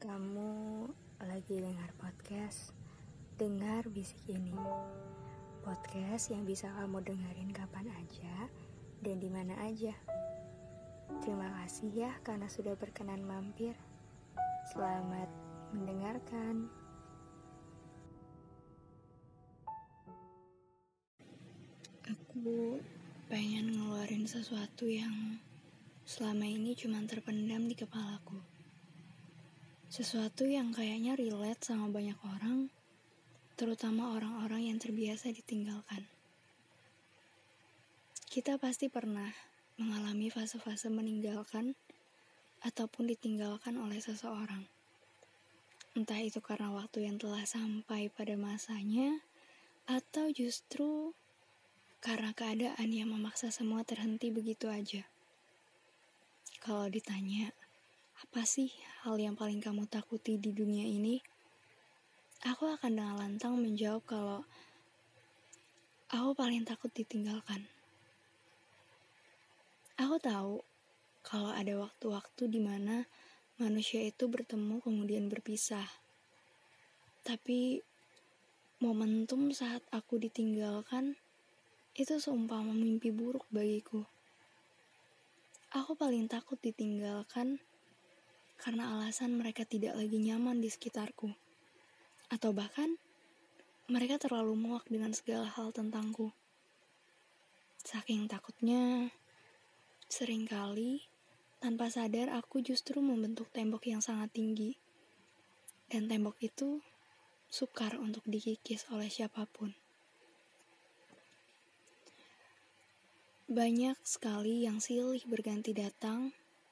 Kamu lagi dengar podcast Dengar Bisik Ini. Podcast yang bisa kamu dengerin kapan aja Dan di mana aja. Terima kasih ya karena sudah berkenan mampir. Selamat mendengarkan. Aku pengen ngeluarin sesuatu yang selama ini cuma terpendam di kepalaku. Sesuatu yang kayaknya relate sama banyak orang, terutama orang-orang yang terbiasa ditinggalkan. Kita pasti pernah mengalami fase-fase meninggalkan ataupun ditinggalkan oleh seseorang. Entah itu karena waktu yang telah sampai pada masanya, atau justru karena keadaan yang memaksa semua terhenti begitu aja. Kalau ditanya, apa sih hal yang paling kamu takuti di dunia ini? Aku akan dengan lantang menjawab kalau aku paling takut ditinggalkan. Aku tahu kalau ada waktu-waktu di mana manusia itu bertemu kemudian berpisah. Tapi momentum saat aku ditinggalkan itu seumpama mimpi buruk bagiku. Aku paling takut ditinggalkan karena alasan mereka tidak lagi nyaman di sekitarku. Atau bahkan, mereka terlalu muak dengan segala hal tentangku. Saking takutnya, sering kali tanpa sadar aku justru membentuk tembok yang sangat tinggi. Dan tembok itu sukar untuk dikikis oleh siapa pun. Banyak sekali yang silih berganti datang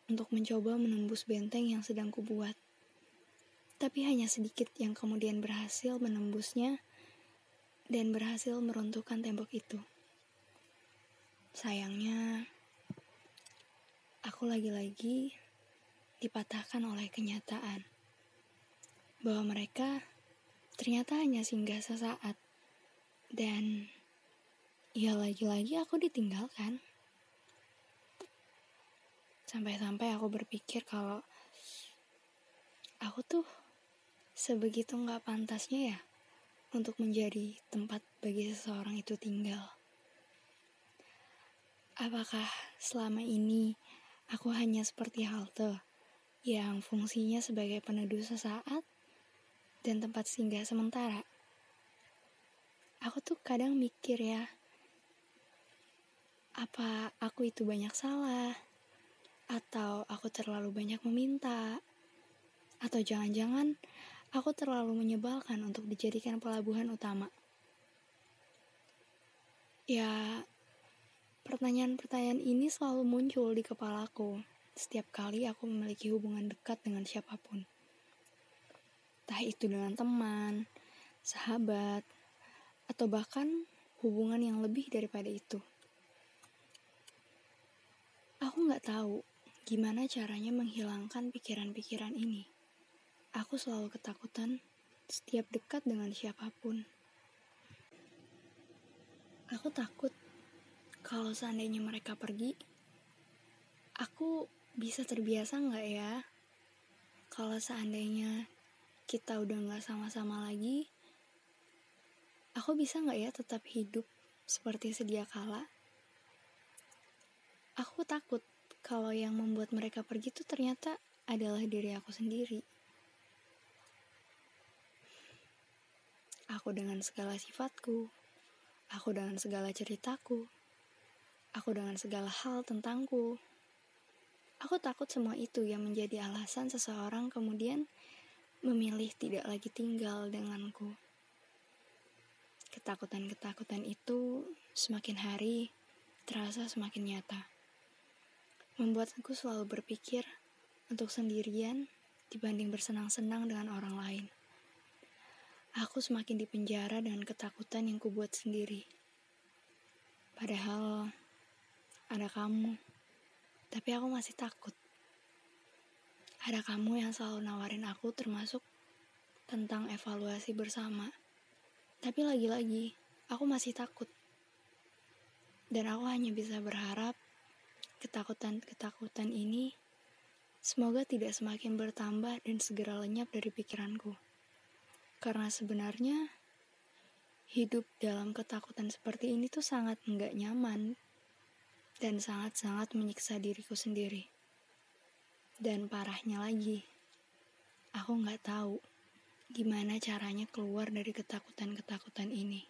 untuk mencoba menembus benteng yang sedang kubuat. Tapi hanya sedikit yang kemudian berhasil menembusnya dan berhasil meruntuhkan tembok itu. Sayangnya, aku lagi-lagi dipatahkan oleh kenyataan bahwa mereka ternyata hanya singgah sesaat dan ya lagi-lagi aku ditinggalkan. Sampai-sampai aku berpikir kalau aku tuh sebegitu nggak pantasnya ya untuk menjadi tempat bagi seseorang itu tinggal. Apakah selama ini aku hanya seperti halte yang fungsinya sebagai peneduh sesaat dan tempat singgah sementara? Aku tuh kadang mikir ya, apa aku itu banyak salah? Atau aku terlalu banyak meminta? Atau jangan-jangan aku terlalu menyebalkan untuk dijadikan pelabuhan utama? Ya, pertanyaan-pertanyaan ini selalu muncul di kepalaku setiap kali aku memiliki hubungan dekat dengan siapa pun. Entah itu dengan teman, sahabat, atau bahkan hubungan yang lebih daripada itu. Aku nggak tahu Gimana caranya menghilangkan pikiran-pikiran ini? Aku selalu ketakutan setiap dekat dengan siapa pun. Aku takut kalau seandainya mereka pergi, aku bisa terbiasa nggak ya? Kalau seandainya kita udah nggak sama-sama lagi, aku bisa nggak ya tetap hidup seperti sedia kala? Aku takut kalau yang membuat mereka pergi itu ternyata adalah diri aku sendiri. Aku dengan segala sifatku, aku dengan segala ceritaku, aku dengan segala hal tentangku. Aku takut semua itu yang menjadi alasan seseorang kemudian memilih tidak lagi tinggal denganku. Ketakutan-ketakutan itu semakin hari terasa semakin nyata membuat aku selalu berpikir untuk sendirian dibanding bersenang-senang dengan orang lain. Aku semakin dipenjara dengan ketakutan yang kubuat sendiri. Padahal ada kamu, tapi aku masih takut. Ada kamu yang selalu nawarin aku termasuk tentang evaluasi bersama. Tapi lagi-lagi, aku masih takut. Dan aku hanya bisa berharap Ketakutan-ketakutan ini Semoga tidak semakin bertambah dan segera lenyap dari pikiranku. Karena sebenarnya hidup dalam ketakutan seperti ini tuh sangat nggak nyaman dan sangat-sangat menyiksa diriku sendiri. Dan parahnya lagi, aku nggak tahu gimana caranya keluar dari ketakutan-ketakutan ini.